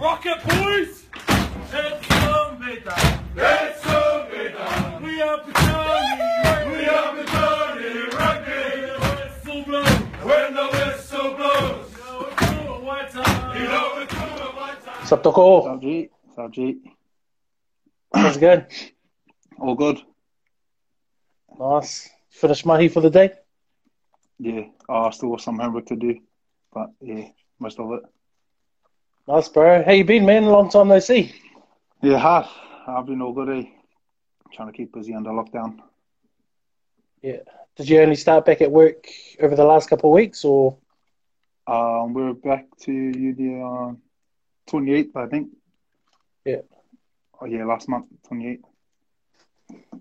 Rocket boys! It's zombie time! It's zombie time! We are Petone! We are Petone Rugby! The whistle blows! When the whistle blows, Now it's a white time! you know it's all a white time. What's up, Toko? Savji, Savji. How's it going? All good. Nice. Finished mahi for the day? Yeah. Oh, I still got some homework to do, but yeah, most of it. Nice, bro. How you been, man? Long time no see. Yeah, hard. I've been all good. Eh? Trying to keep busy under lockdown. Yeah. Did you only start back at work over the last couple of weeks, or? Um, we're back to uni on 28th, I think. Yeah. Oh yeah, last month, 28th.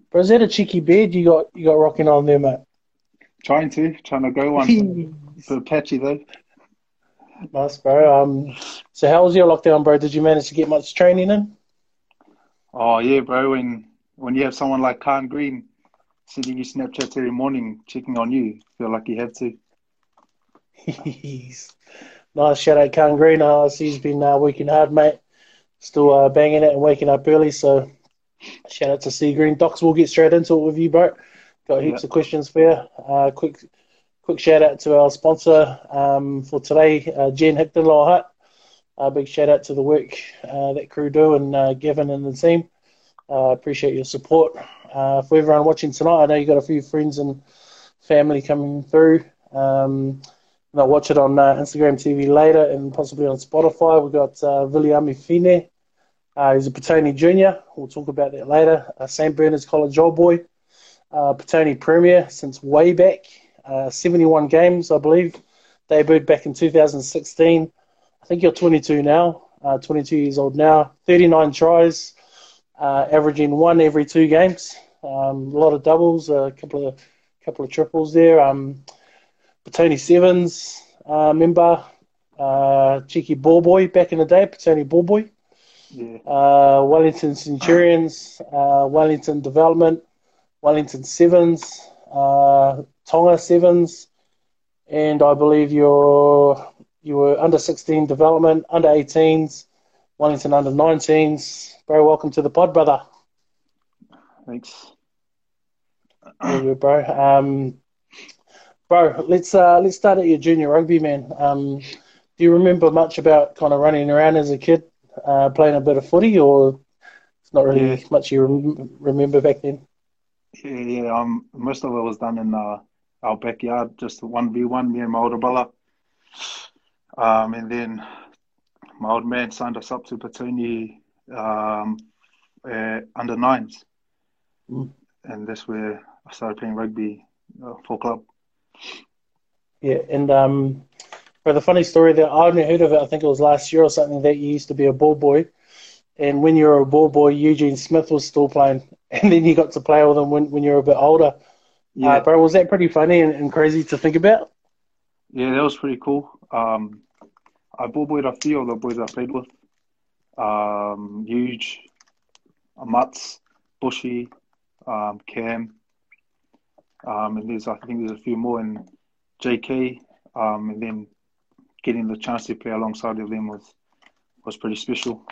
Bro, is that a cheeky beard you got you got rocking on there, mate? Trying to, trying to grow one. Bit patchy though. Nice, bro. Um, so how was your lockdown, bro? Did you manage to get much training in? Oh yeah, bro. When when you have someone like Khan Green sending you Snapchats every morning, checking on you, feel like you have to. nice shout out, Khan Green. Uh, I see he's been uh, working hard, mate. Still uh, banging it and waking up early. So shout out to C Green. Docs, we'll get straight into it with you, bro. Got heaps Yeah. of questions for you. Uh, quick, quick shout out to our sponsor um, for today, uh, Jen Hickton Law Hutt. Uh, big shout out to the work uh, that crew do and uh, Gavin and the team. Uh, appreciate your support. Uh, for everyone watching tonight, I know you've got a few friends and family coming through. Um, they'll watch it on Instagram TV later and possibly on Spotify. We've got uh, Viliami Fine. He's a Petone Junior. We'll talk about that later. St. Bernard's College Old Boy. Petone Premier since way back. Uh, 71 games, I believe. Debuted back in 2016. I think you're 22 now. Uh, 22 years old now. 39 tries, uh, averaging one every two games. Um, a lot of doubles, a couple of couple of triples there. Um, Petone Sevens uh, member, uh, cheeky ball boy back in the day. Petone ball boy. Yeah. Uh, Wellington Centurions, uh, Wellington Development, Wellington Sevens, uh, Tonga Sevens, and I believe you're you were under 16 development, under 18s, Wellington under 19s. Very welcome to the pod, brother. Thanks. Good, bro. Um, bro, let's uh, let's start at your junior rugby, man. Um, do you remember much about kind of running around as a kid, uh, playing a bit of footy, or it's not really Yeah. much you rem- remember back then? Yeah, yeah. Um, most of it was done in uh, our backyard, just one v one, me and my older brother. Um, and then my old man signed us up to Petone um, uh, under nines, Mm. and that's where I started playing rugby uh, for club. Yeah, and um, for the funny story that I only heard of it, I think it was last year or something that you used to be a ball boy, and when you were a ball boy, Eugene Smith was still playing, and then you got to play with him when, when you were a bit older. Yeah, Uh, bro, was that pretty funny and, and crazy to think about? yeah, that was pretty cool. Um, I ball boyed a few of the boys I played with. Um, Huge, uh, Mutz, Bushy, um, Cam, um, and there's I think there's a few more in JK, um, and then getting the chance to play alongside of them was was pretty special.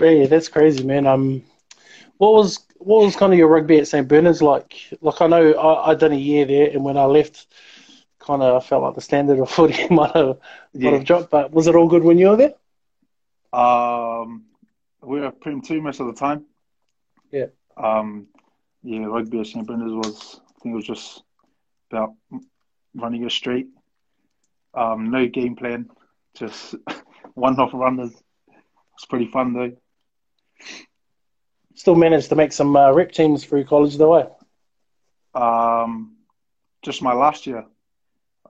Yeah, that's crazy, man. Um, what was what was kind of your rugby at St Bernard's like? Like I know I, I done a year there, and when I left, kind of felt like the standard of footy might have might have dropped. But was it all good when you were there? Um, we were Prem two most of the time. Yeah. Um, yeah, rugby at St Bernard's was I think it was just about running it straight. Um, no game plan, just one off runners. It's pretty fun though. Still managed to make some uh, rep teams through college, though. Eh? Um, just my last year,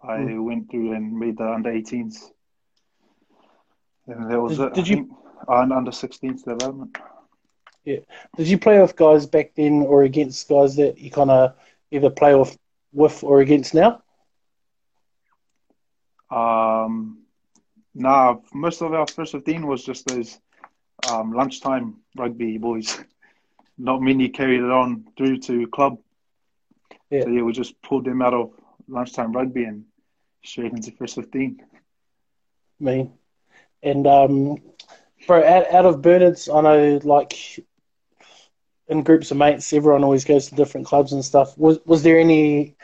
I Hmm. went through and made the under 18s, and that was Did- it. did you-. Uh, under 16s development. Yeah. Did you play with guys back then or against guys that you kind of either play with, with or against now? Um, nah, most of our first 15 was just those um, lunchtime rugby boys. Not many carried it on through to club. Yeah. So yeah, we just pulled them out of lunchtime rugby and straight into first 15. I mean, and um, Bro, out, out of Bernard's, I know like in groups of mates, everyone always goes to different clubs and stuff. Was was there any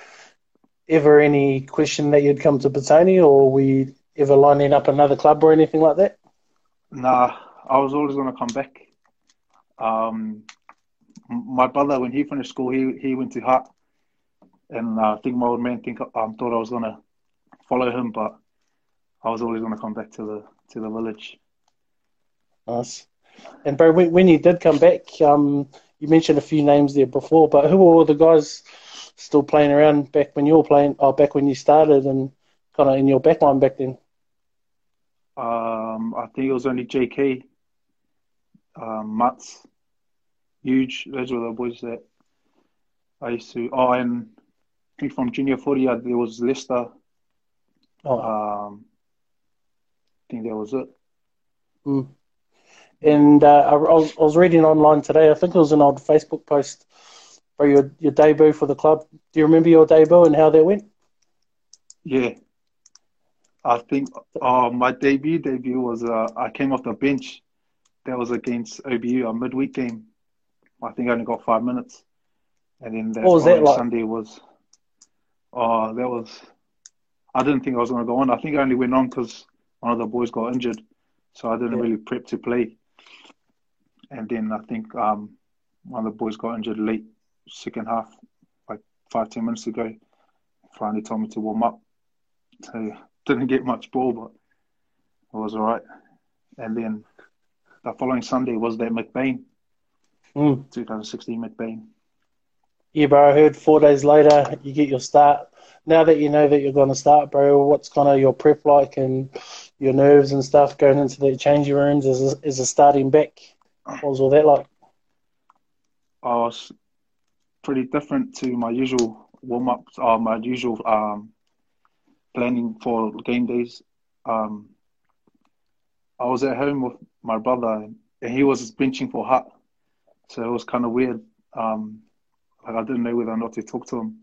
ever any question that you'd come to Petone, or were you ever lining up another club or anything like that? Nah, I was always going to come back. Um, my brother, when he finished school, he he went to Hart, and uh, I think my old man think um, thought I was going to follow him, but I was always going to come back to the to the village. Nice. And bro, when, when you did come back, um, you mentioned a few names there before, but who were all the guys still playing around back when you were playing, or back when you started, and kind of in your backline back then? Um, I think it was only JK, um, Mats, huge. Those were the boys that I used to. Oh, and I think from junior footy, uh, there was Lester. Oh, Um, I think that was it. mm. And uh, I, I, was, I was reading online today. I think it was an old Facebook post for your your debut for the club. Do you remember your debut and how that went? Yeah. I think uh, my debut debut was uh, I came off the bench. That was against OBU, a midweek game. I think I only got five minutes, and then that was that like? Sunday was. Oh, that was. I didn't think I was going to go on. I think I only went on because one of the boys got injured, so I didn't Yeah. really prep to play. And then I think um, one of the boys got injured late second half, like five ten minutes ago. Finally told me to warm up. So didn't get much ball, but it was all right. And then the following Sunday was that McBain, Mm. 2016 McBain. Yeah, bro. I heard four days later you get your start. Now that you know that you're going to start, bro, what's kind of your prep like and your nerves and stuff going into the changing rooms as a, as a starting back? What was all that like? I was pretty different to my usual warm ups or my usual um, planning for game days. Um, I was at home with my brother and he was benching for Hutt. So it was kind of weird. Um, like I didn't know whether or not to talk to him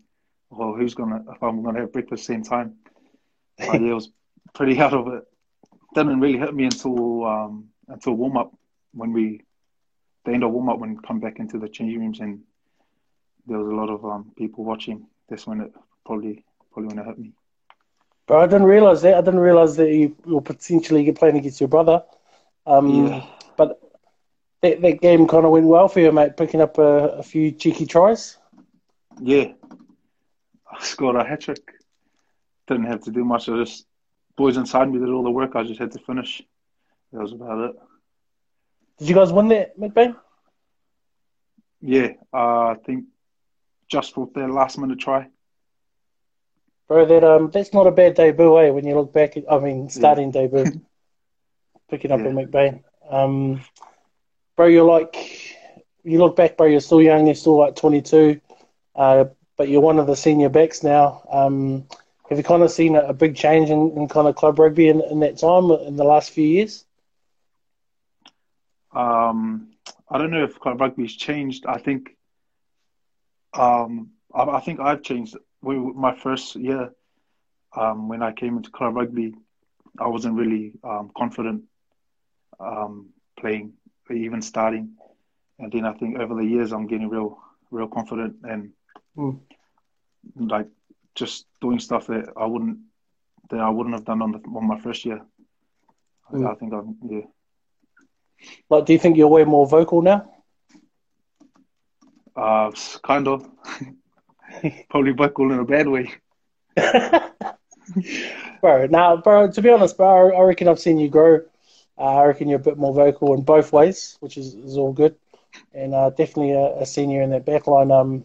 or who's gonna if I'm gonna have breakfast same time. But yeah, it was pretty out of it. Didn't really hit me until um, until warm up when we the end of warm up when we come back into the changing rooms and there was a lot of um, people watching. That's when it probably probably when it hit me. But I didn't realize that. I didn't realize that you were potentially playing against your brother. Um, Yeah. But that, that game kind of went well for you, mate, picking up a, a few cheeky tries. Yeah, I scored a hat trick. Didn't have to do much. I just boys inside me did all the work. I just had to finish. That was about it. Did you guys win that, McBain? Yeah, uh, I think just for their last minute try. Bro, that um, that's not a bad debut, eh? When you look back, at, I mean, starting debut, picking up Yeah. a McBain. Um, bro, you're like, you look back, bro, you're still young. You're still like 22, uh, but you're one of the senior backs now. Um, have you kind of seen a, a big change in, in kind of club rugby in, in that time in the last few years? Um, I don't know if club rugby's changed. I think, um, I, I think I've changed. We, my first year, um, when I came into club rugby, I wasn't really um, confident um, playing, even starting. And then I think over the years, I'm getting real, real confident and Mm. like just doing stuff that I wouldn't, that I wouldn't have done on the on my first year. Mm. I think I'm yeah. Like, do you think you're way more vocal now? Uh, kind of. Probably vocal in a bad way. bro, now, bro, to be honest, bro, I reckon I've seen you grow. Uh, I reckon you're a bit more vocal in both ways, which is, is all good. And uh, definitely a, a senior in that backline. Um,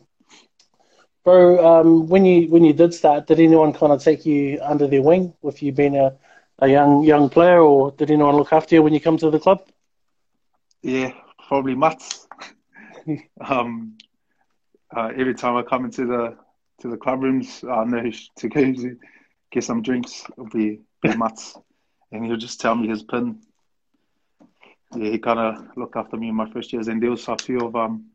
bro, um, when you when you did start, did anyone kind of take you under their wing with you being a, a young young player, or did anyone look after you when you come to the club? Yeah, probably Mats. um, uh, every time I come into the to the club rooms, I know to go get some drinks. It'll be, be Mats, and he'll just tell me his pin. Yeah, he kind of looked after me in my first years, and there was a few of um,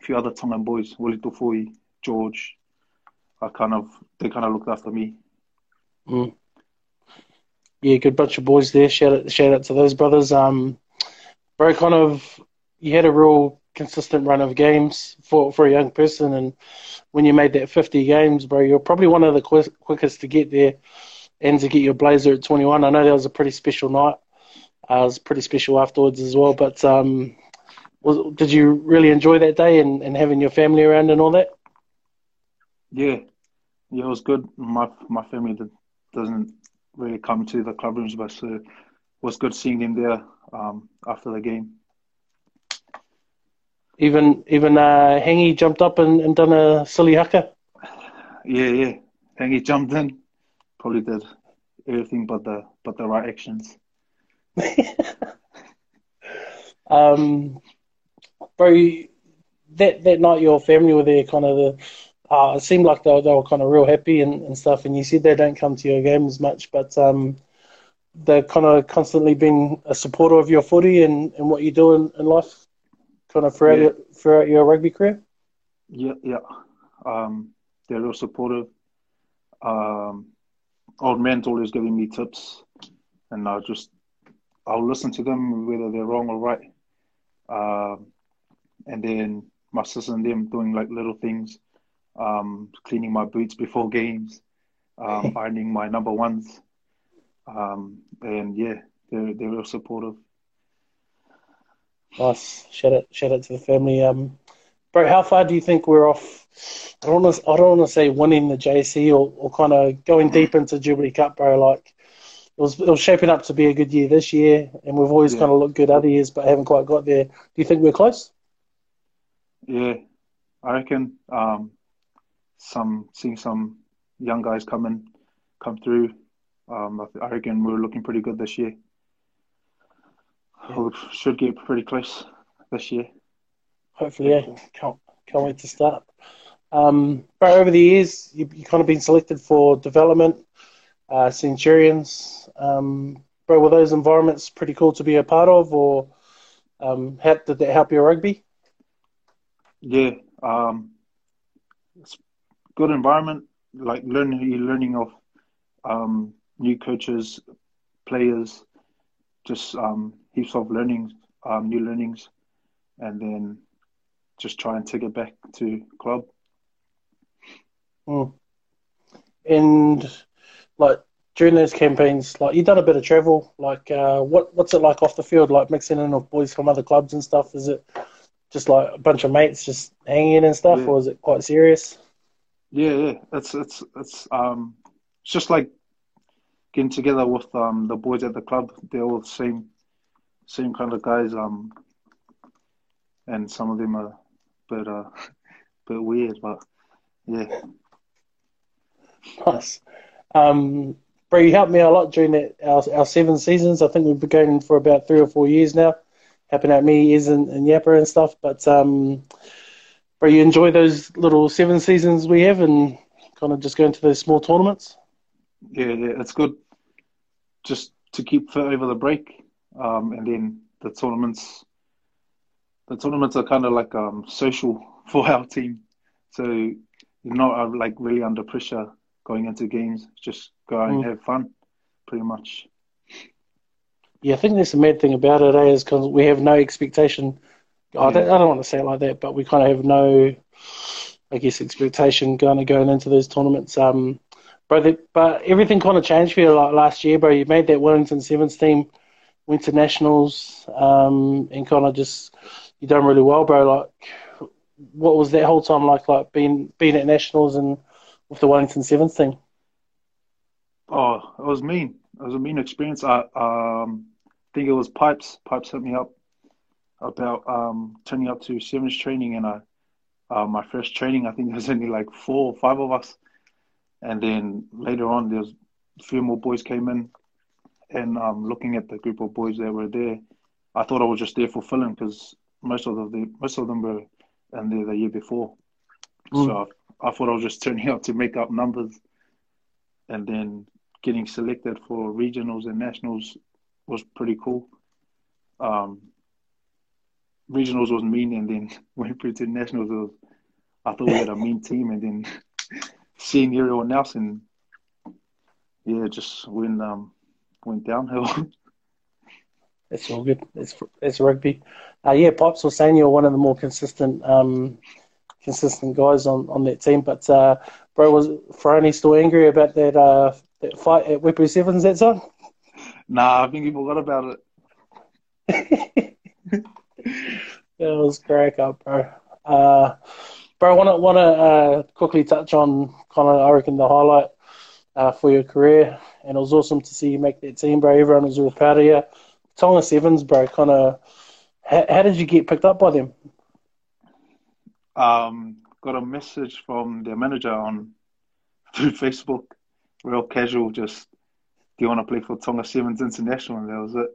few other Tongan boys, Willie Tofui, George. I kind of they kind of looked after me. Yeah, good bunch of boys there. Shout out, shout out to those brothers. Um, very kind of you had a real consistent run of games for for a young person, and when you made that 50 games, bro, you're probably one of the quick, quickest to get there and to get your blazer at 21. I know that was a pretty special night. Uh, it was pretty special afterwards as well. But um, was, did you really enjoy that day and, and having your family around and all that? Yeah, yeah, it was good. My my family doesn't really come to the club rooms, but so it was good seeing them there um, after the game. Even even uh, Hangy jumped up and, and done a silly haka. Yeah, yeah. Hangy jumped in, probably did everything but the but the right actions. um, bro, that that night your family were there, kind of the. Uh, it seemed like they were, they were kind of real happy and, and stuff. And you said they don't come to your games much, but um, they're kind of constantly been a supporter of your footy and, and what you do in, in life, kind of throughout Yeah. your, throughout your rugby career. Yeah, yeah. Um, they're real supportive. Um, old man's always giving me tips, and I'll just I'll listen to them whether they're wrong or right. Um, and then my sister and them doing like little things, um, cleaning my boots before games, um, ironing my number ones, um, and yeah, they're they're real supportive. Nice. Shout out, shout out to the family. Um, bro, how far do you think we're off? I don't want to, I don't want to say winning the JC or, or kind of going deep into Jubilee Cup, bro. Like was, it was shaping up to be a good year this year, and we've always Yeah. kind of looked good other years, but haven't quite got there. Do you think we're close? Yeah, I reckon um, some seeing some young guys come in, come through. Um, I, I reckon we're looking pretty good this year. We should get pretty close this year. Hopefully, yeah. Can't, can't wait to start. Um, but over the years, you you kind of been selected for development, uh, Centurions. Um, bro, were those environments pretty cool to be a part of, or um, how, did that help your rugby? Yeah, um, it's good environment. Like learning, learning of um, new coaches, players, just um, heaps of learnings, um, new learnings, and then just try and take it back to club. Mm. And like during those campaigns, like you've done a bit of travel. Like, uh, what what's it like off the field? Like mixing in with boys from other clubs and stuff. Is it just like a bunch of mates just hanging and stuff, Yeah. or is it quite serious? Yeah, yeah. It's it's it's um it's just like getting together with um the boys at the club. They're all the same same kind of guys. Um and some of them are a bit uh bit weird, but yeah. Nice. Um, bro, you helped me a lot during that, our, our seven seasons. I think we've been going for about three or four years now, helping out me, Iz, and, and and stuff. But, um, bro, you enjoy those little seven seasons we have and kind of just going to those small tournaments? Yeah, yeah, it's good just to keep fit over the break. Um and then the tournaments the tournaments are kind of like um social for our team. So you're not uh, like really under pressure going into games. Just go out and Mm. have fun, pretty much. Yeah, I think that's the mad thing about it, eh, is because we have no expectation. I don't, I don't want to say it like that, but we kind of have no, I guess, expectation kind of going into those tournaments. Um, bro, the, but everything kind of changed for you like last year, bro. You made that Wellington Sevens team, went to nationals, um, and kind of just you done really well, bro. Like, what was that whole time like? Like being being at nationals and with the Wellington Sevens team. Oh, it was mean. It was a mean experience. I um think it was Pipes. Pipes hit me up about um turning up to sevens training, and I uh, my first training. I think there was only like four or five of us, and then later on there was a few more boys came in, and um looking at the group of boys that were there, I thought I was just there for filling because most of the most of them were in there the year before, Mm. so I, thought I was just turning up to make up numbers and then getting selected for regionals and nationals was pretty cool. Um, regionals was mean, and then went through to nationals. Was, I thought we had a mean team, and then seeing everyone else, and yeah, just went um, went downhill. it's all good. It's that's rugby. Uh, yeah, Pops was saying you're one of the more consistent um, consistent guys on, on that team. But uh, bro, was Ferroni still angry about that uh, that fight at Whipper Sevens that time? Nah, I think he forgot about it. that was crack up, bro. Uh, bro, I want to want to uh, quickly touch on kind of I reckon the highlight uh, for your career, and it was awesome to see you make that team, bro. Everyone was real proud of you. Tonga Sevens, bro. Kind of, how, how did you get picked up by them? Um, got a message from their manager on through Facebook, real casual, just do you want to play for Tonga Sevens International? And that was it.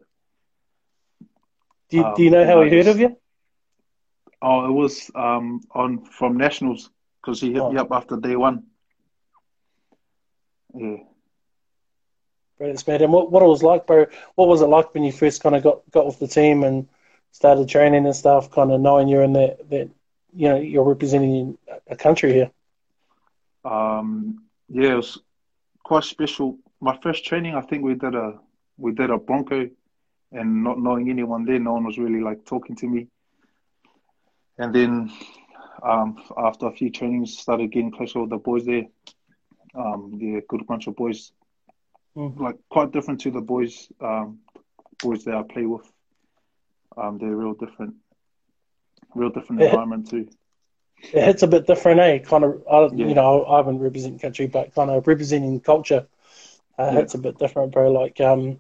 Do you, do you know how he heard of you? Oh, it was um, on from nationals because he hit Oh. me up after day one. Yeah. That's mad. And what, what it was like, bro? What was it like when you first kind of got, got off the team and started training and stuff, kind of knowing you're in that, that you know, you're representing a country here? Um, yeah, it was quite special. My first training, I think we did a we did a Bronco, and not knowing anyone there, no one was really like talking to me. And then um, after a few trainings, started getting closer with the boys there. Um, they're a good bunch of boys, Mm. like quite different to the boys um, boys that I play with. Um, they're real different, real different environment too. It hits a bit different, eh? Kind of, I, Yeah. you know, I haven't represented country, but kind of representing culture uh, Yeah. hits a bit different, bro. Like, um,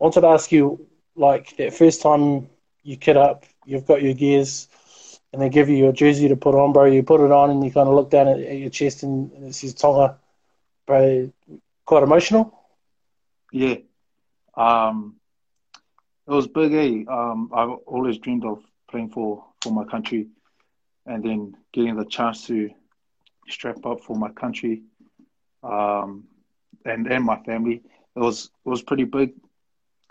I wanted to ask you, like, that first time you kit up, you've got your gears, and they give you your jersey to put on, bro. You put it on, and you kind of look down at, at your chest, and, and it says Tonga, bro. Quite emotional. Yeah. Um, it was big, eh? Um, I've always dreamed of playing for, for my country and then getting the chance to strap up for my country um, and, and my family. It was it was pretty big.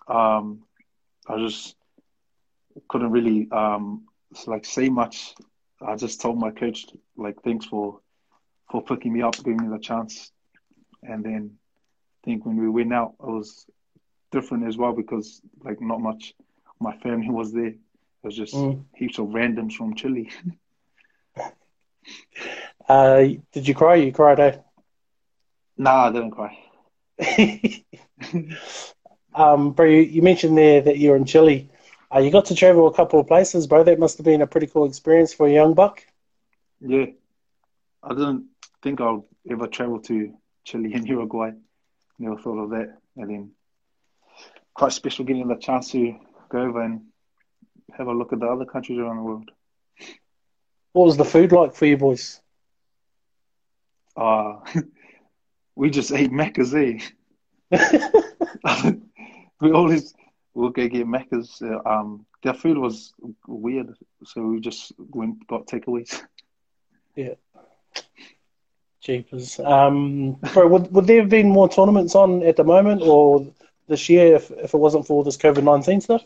Um, I just couldn't really um, like say much. I just told my coach like thanks for for picking me up, giving me the chance, and then I think when we went out, it was different as well because like not much my family was there. It was just Mm. heaps of randoms from Chile. Uh, did you cry? You cried, eh? nah, I didn't cry. um, bro, you, you mentioned there that you're in Chile. Uh, you got to travel a couple of places, bro. That must have been a pretty cool experience for a young buck. Yeah, I didn't think I'd ever travel to Chile and Uruguay. Never thought of that, and then quite special getting the chance to go over and have a look at the other countries around the world. What was the food like for you boys? Uh, we just ate Macca's, eh? we always we'll go get Macca's. Uh, um, their food was weird, so we just went got takeaways. Yeah. Jeepers. Um, bro, would, would there have been more tournaments on at the moment or this year if, if it wasn't for all this COVID 19 stuff?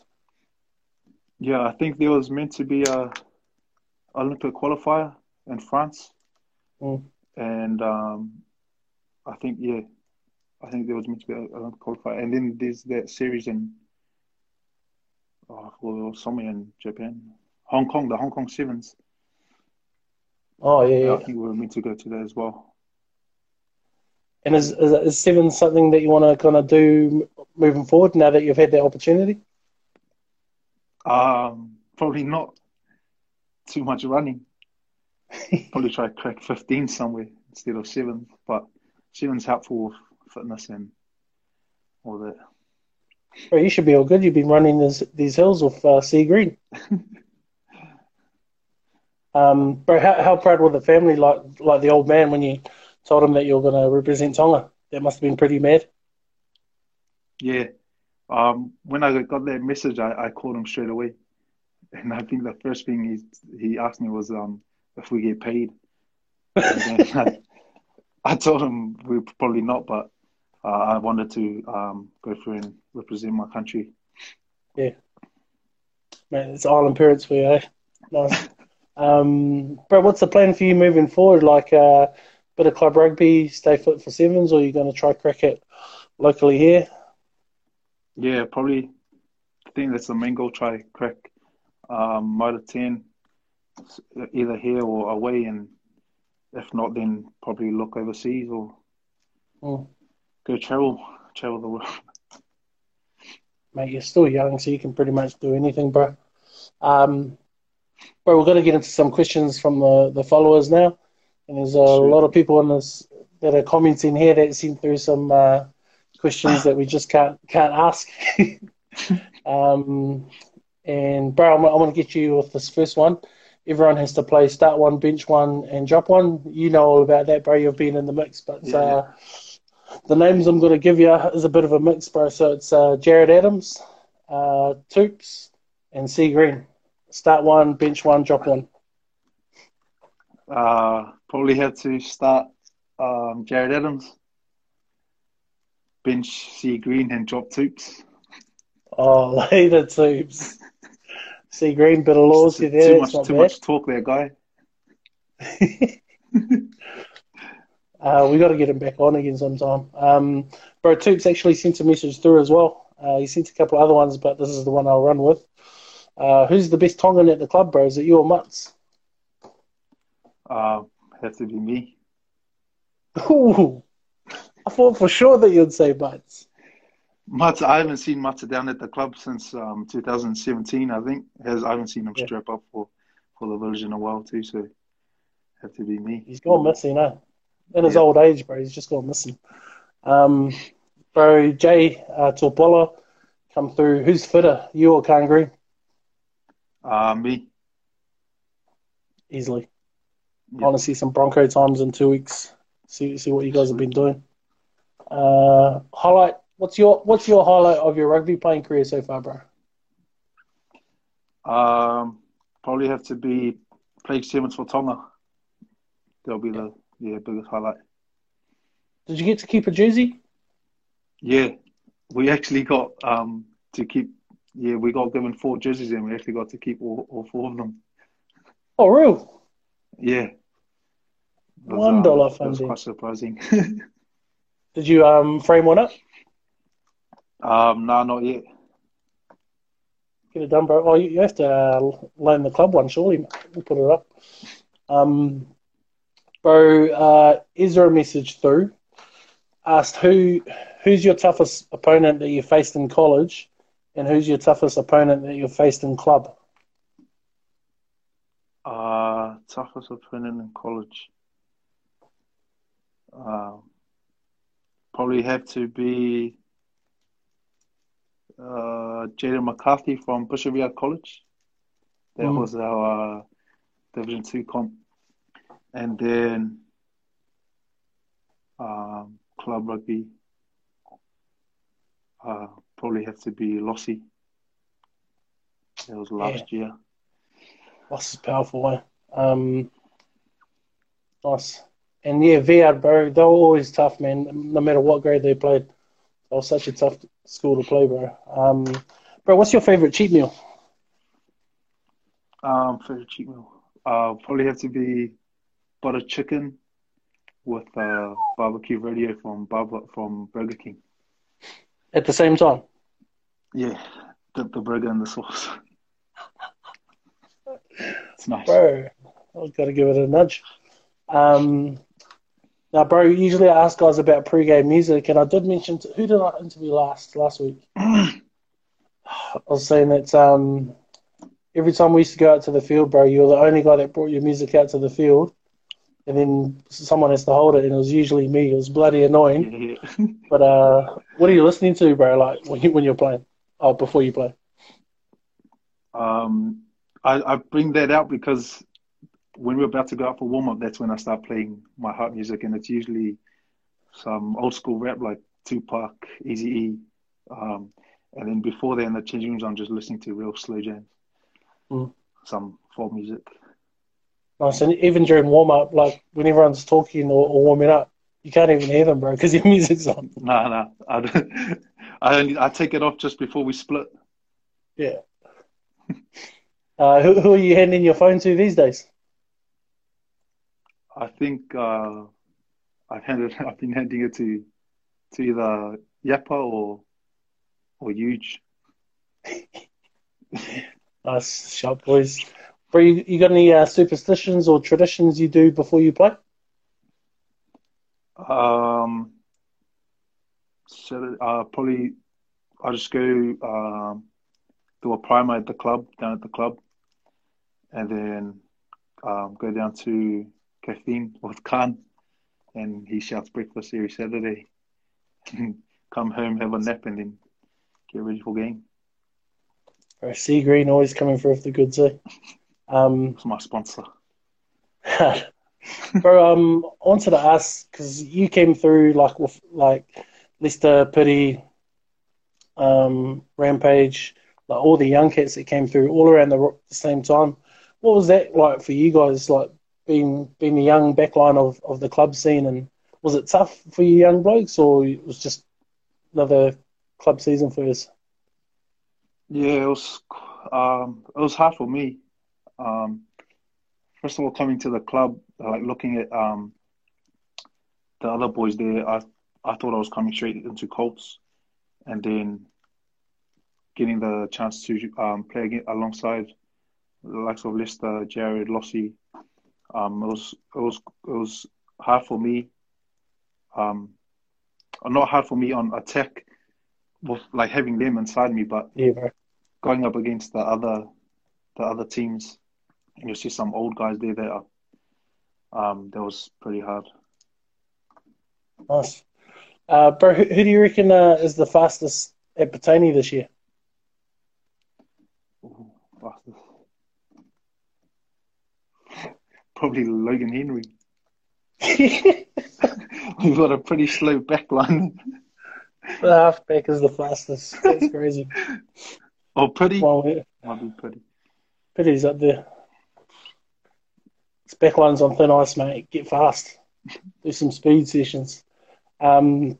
Yeah, I think there was meant to be a Olympic qualifier in France, Mm. and um, I think yeah, I think there was meant to be an Olympic qualifier, and then there's that series in oh, well, somewhere in Japan, Hong Kong, the Hong Kong Sevens. Oh, yeah, Yeah. I think we were meant to go to that as well. And is, is, is seven something that you want to kind of do moving forward now that you've had that opportunity? Um, probably not too much running. probably try to crack 15 somewhere instead of seven. But seven's helpful with fitness and all that. Bro, you should be all good. You've been running these, these hills with uh, Sea Green. um, bro, how, how proud were the family, like like the old man, when you told him that you were going to represent Tonga? That must have been pretty mad. Yeah. Um, when I got that message, I, I called him straight away. And I think the first thing he he asked me was um, if we get paid. I, I told him we probably not, but uh, I wanted to um, go through and represent my country. Yeah, man, it's Island Parents for you, eh? Nice. um, bro, what's the plan for you moving forward? Like, uh, bit of club rugby, stay fit for sevens, or are you going to try cricket locally here? Yeah, probably I think that's the main goal. Try crack um, Mitre 10 either here or away, and if not, then probably look overseas or Mm. go travel travel the world. Mate, you're still young, so you can pretty much do anything, bro. Um, bro, we're going to get into some questions from the, the followers now. And there's a Sure. lot of people on this that are commenting here that sent through some uh, questions that we just can't can't ask. um, and bro, I'm, I'm to get you with this first one. Everyone has to play start one, bench one, and drop one. You know all about that, bro. You've been in the mix, but Yeah, uh, the names I'm going to give you is a bit of a mix, bro. So it's uh, Jared Adams, uh, Toops, and C Green. Start one, bench one, drop one. Uh, probably have to start um, Jared Adams, bench C Green, and drop Toops. Oh, later, Toops. C Green, bit of too there. much, too bad. much talk there, guy. Uh, we got to get him back on again sometime. Um, bro, Toops actually sent a message through as well. Uh, he sent a couple other ones, but this is the one I'll run with. Uh, who's the best Tongan at the club, bro? Is it you or Mutts? Uh, have to be me. Ooh, I thought for sure that you'd say Mutts. Mata, I haven't seen Mata down at the club since um, 2017. I think has I haven't seen him Yeah. strap up for for the village in a while too. So have to be me. He's gone missing, eh? In his Yeah. old age, bro, he's just gone missing. Um, bro, Jay uh, Torpola, come through. Who's fitter, you or Green? Uh, me. Easily. Yeah. I want to see some Bronco times in two weeks. See see what you guys have been doing. Uh, highlight. What's your What's your highlight of your rugby playing career so far, bro? Um, probably have to be playing sevens for Tonga. That'll be the yeah biggest highlight. Did you get to keep a jersey? Yeah, we actually got um to keep. Yeah, we got given four jerseys and we actually got to keep all, all four of them. Oh, real? Yeah. Was, One um, dollar It was quite surprising. Did you um frame one up? um, no, not yet. Get it done, bro. Oh, you, you have to uh, loan the club one, surely. We'll put it up. Um, bro, uh, is there a message through? Asked who who's your toughest opponent that you faced in college, and who's your toughest opponent that you faced in club? Uh, toughest opponent in college. Uh, probably have to be uh, Jaden McCarthy from Bishop Viard College. That Mm. was our uh, Division Two comp, and then um, club rugby. Uh, probably have to be Lossie. That was last year. Loss is powerful, eh? Um, nice. And yeah, Viard, bro, they were always tough, man. No matter what grade they played, they were such a tough school to play, bro. Um, bro, what's your favorite cheat meal? Um, favorite cheat meal. Uh, probably have to be butter chicken with uh, barbecue radio from Barber from Burger King. At the same time, Yeah, dip the burger in the sauce. it's nice. bro, I've got to give it a nudge. Um, now, bro, usually I ask guys about pre-game music, and I did mention to, who did I interview last last week? I was saying that um, every time we used to go out to the field, bro, you were the only guy that brought your music out to the field, and then someone has to hold it, and it was usually me. It was bloody annoying. But uh, what are you listening to, bro? Like when you when you're playing? Oh, before you play. Um, I, I bring that out because when we're about to go out for warm up, that's when I start playing my heart music, and it's usually some old school rap like Tupac, Easy E, um, and then before that in the changing rooms, I'm just listening to real slow jams, Mm. some folk music. Nice. And even during warm up, like when everyone's talking or, or warming up, you can't even hear them, bro, because your music's on. No, no, I, don't- I only I take it off just before we split. Yeah. Uh, who, who are you handing your phone to these days? I think uh, I've handed I've been handing it to to either Yappa or or Huge. Nice shot, boys. Bro, you, you got any uh, superstitions or traditions you do before you play? Um, so uh, probably I'll just go um, do a primer at the club, down at the club, and then um, go down to Caffeine with Khan, and he shouts breakfast every Saturday. Come home, have a nap, and then get ready for game. Bro, Sea Green always coming through with the goods, eh? Um, It's my sponsor. bro, um, I wanted to ask because you came through like with like Lister, Pity, um, Rampage, like all the young cats that came through all around the, the same time. What was that like for you guys? Like being being the young backline of, of the club scene, and was it tough for you young blokes, or it was just another club season for us? Yeah, it was um, it was hard for me. Um, first of all, coming to the club, like looking at um, the other boys there, I I thought I was coming straight into Colts, and then getting the chance to um, play alongside the likes of Lister, Jared, Lossie. Um, it was it was it was hard for me. Um, not hard for me on attack, with like having them inside me, but Yeah, going up against the other the other teams, and you see some old guys there that are, um, that was pretty hard. Nice. Uh, bro, who, who do you reckon uh, is the fastest at Petone this year? Ooh, fastest. Probably Logan Henry. We've got a pretty slow back line. The halfback is the fastest. That's crazy. oh, pretty Well, yeah, might be pretty. Pity's up there. It's back lines on thin ice, mate. Get fast. Do some speed sessions. Um,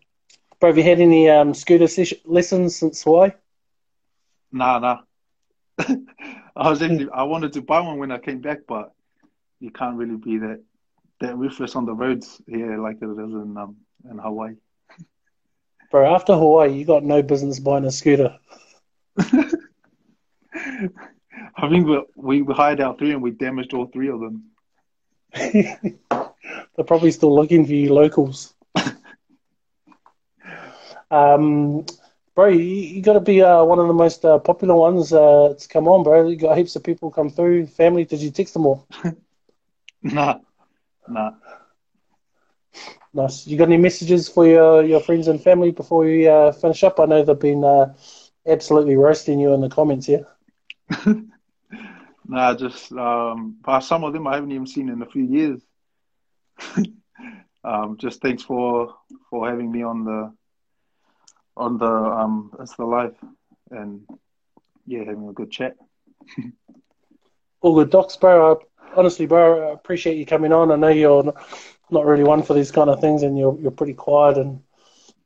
bro, have you had any um, scooter session, lessons since Hawaii? Nah, nah. I was actually I wanted to buy one when I came back, but you can't really be that that ruthless on the roads here like it is in um in Hawaii. Bro, after Hawaii, you got no business buying a scooter. I think we we hired out three and we damaged all three of them. They're probably still looking for you locals. um, bro, you, you got to be uh, one of the most uh, popular ones uh, to come on, bro. You got heaps of people come through. Family, did you text them all? Nah, nah. Nice. You got any messages for your, your friends and family before we uh, finish up? I know they've been uh, absolutely roasting you in the comments here. Nah, just um, some of them I haven't even seen in a few years. um, just thanks for for having me on the on the um it's the live and yeah, having a good chat. All good, docs, bro. I, honestly, bro, I appreciate you coming on. I know you're not really one for these kind of things, and you're you're pretty quiet and,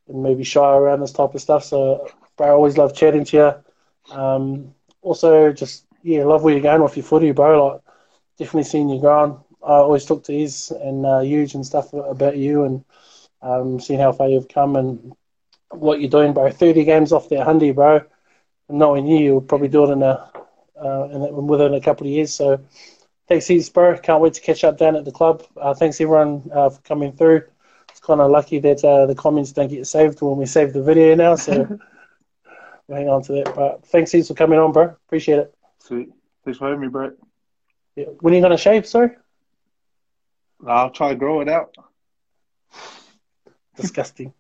and maybe shy around this type of stuff. So, bro, I always love chatting to you. Um, also, just yeah, love where you're going with your footy, bro. Like, definitely seeing you growing. I always talk to Iz and uh, Huge and stuff about you and um, seeing how far you've come and what you're doing, bro. 30 games off there, Hundy, bro. Knowing you, you'll probably do it in a uh, in within a couple of years. So, thanks, bro. Can't wait to catch up down at the club. Uh, thanks, everyone, uh, for coming through. It's kind of lucky that uh, the comments don't get saved when we save the video now. So, we'll hang on to that. But thanks, heaps, for coming on, bro. Appreciate it. Sweet. Thanks for having me, Brett. Yeah. When are you going to shave, sir? I'll try to grow it out. Disgusting.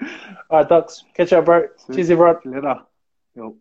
All right, Ducks. Catch up, bro. Sweet. Cheers, everyone. Later. Yo.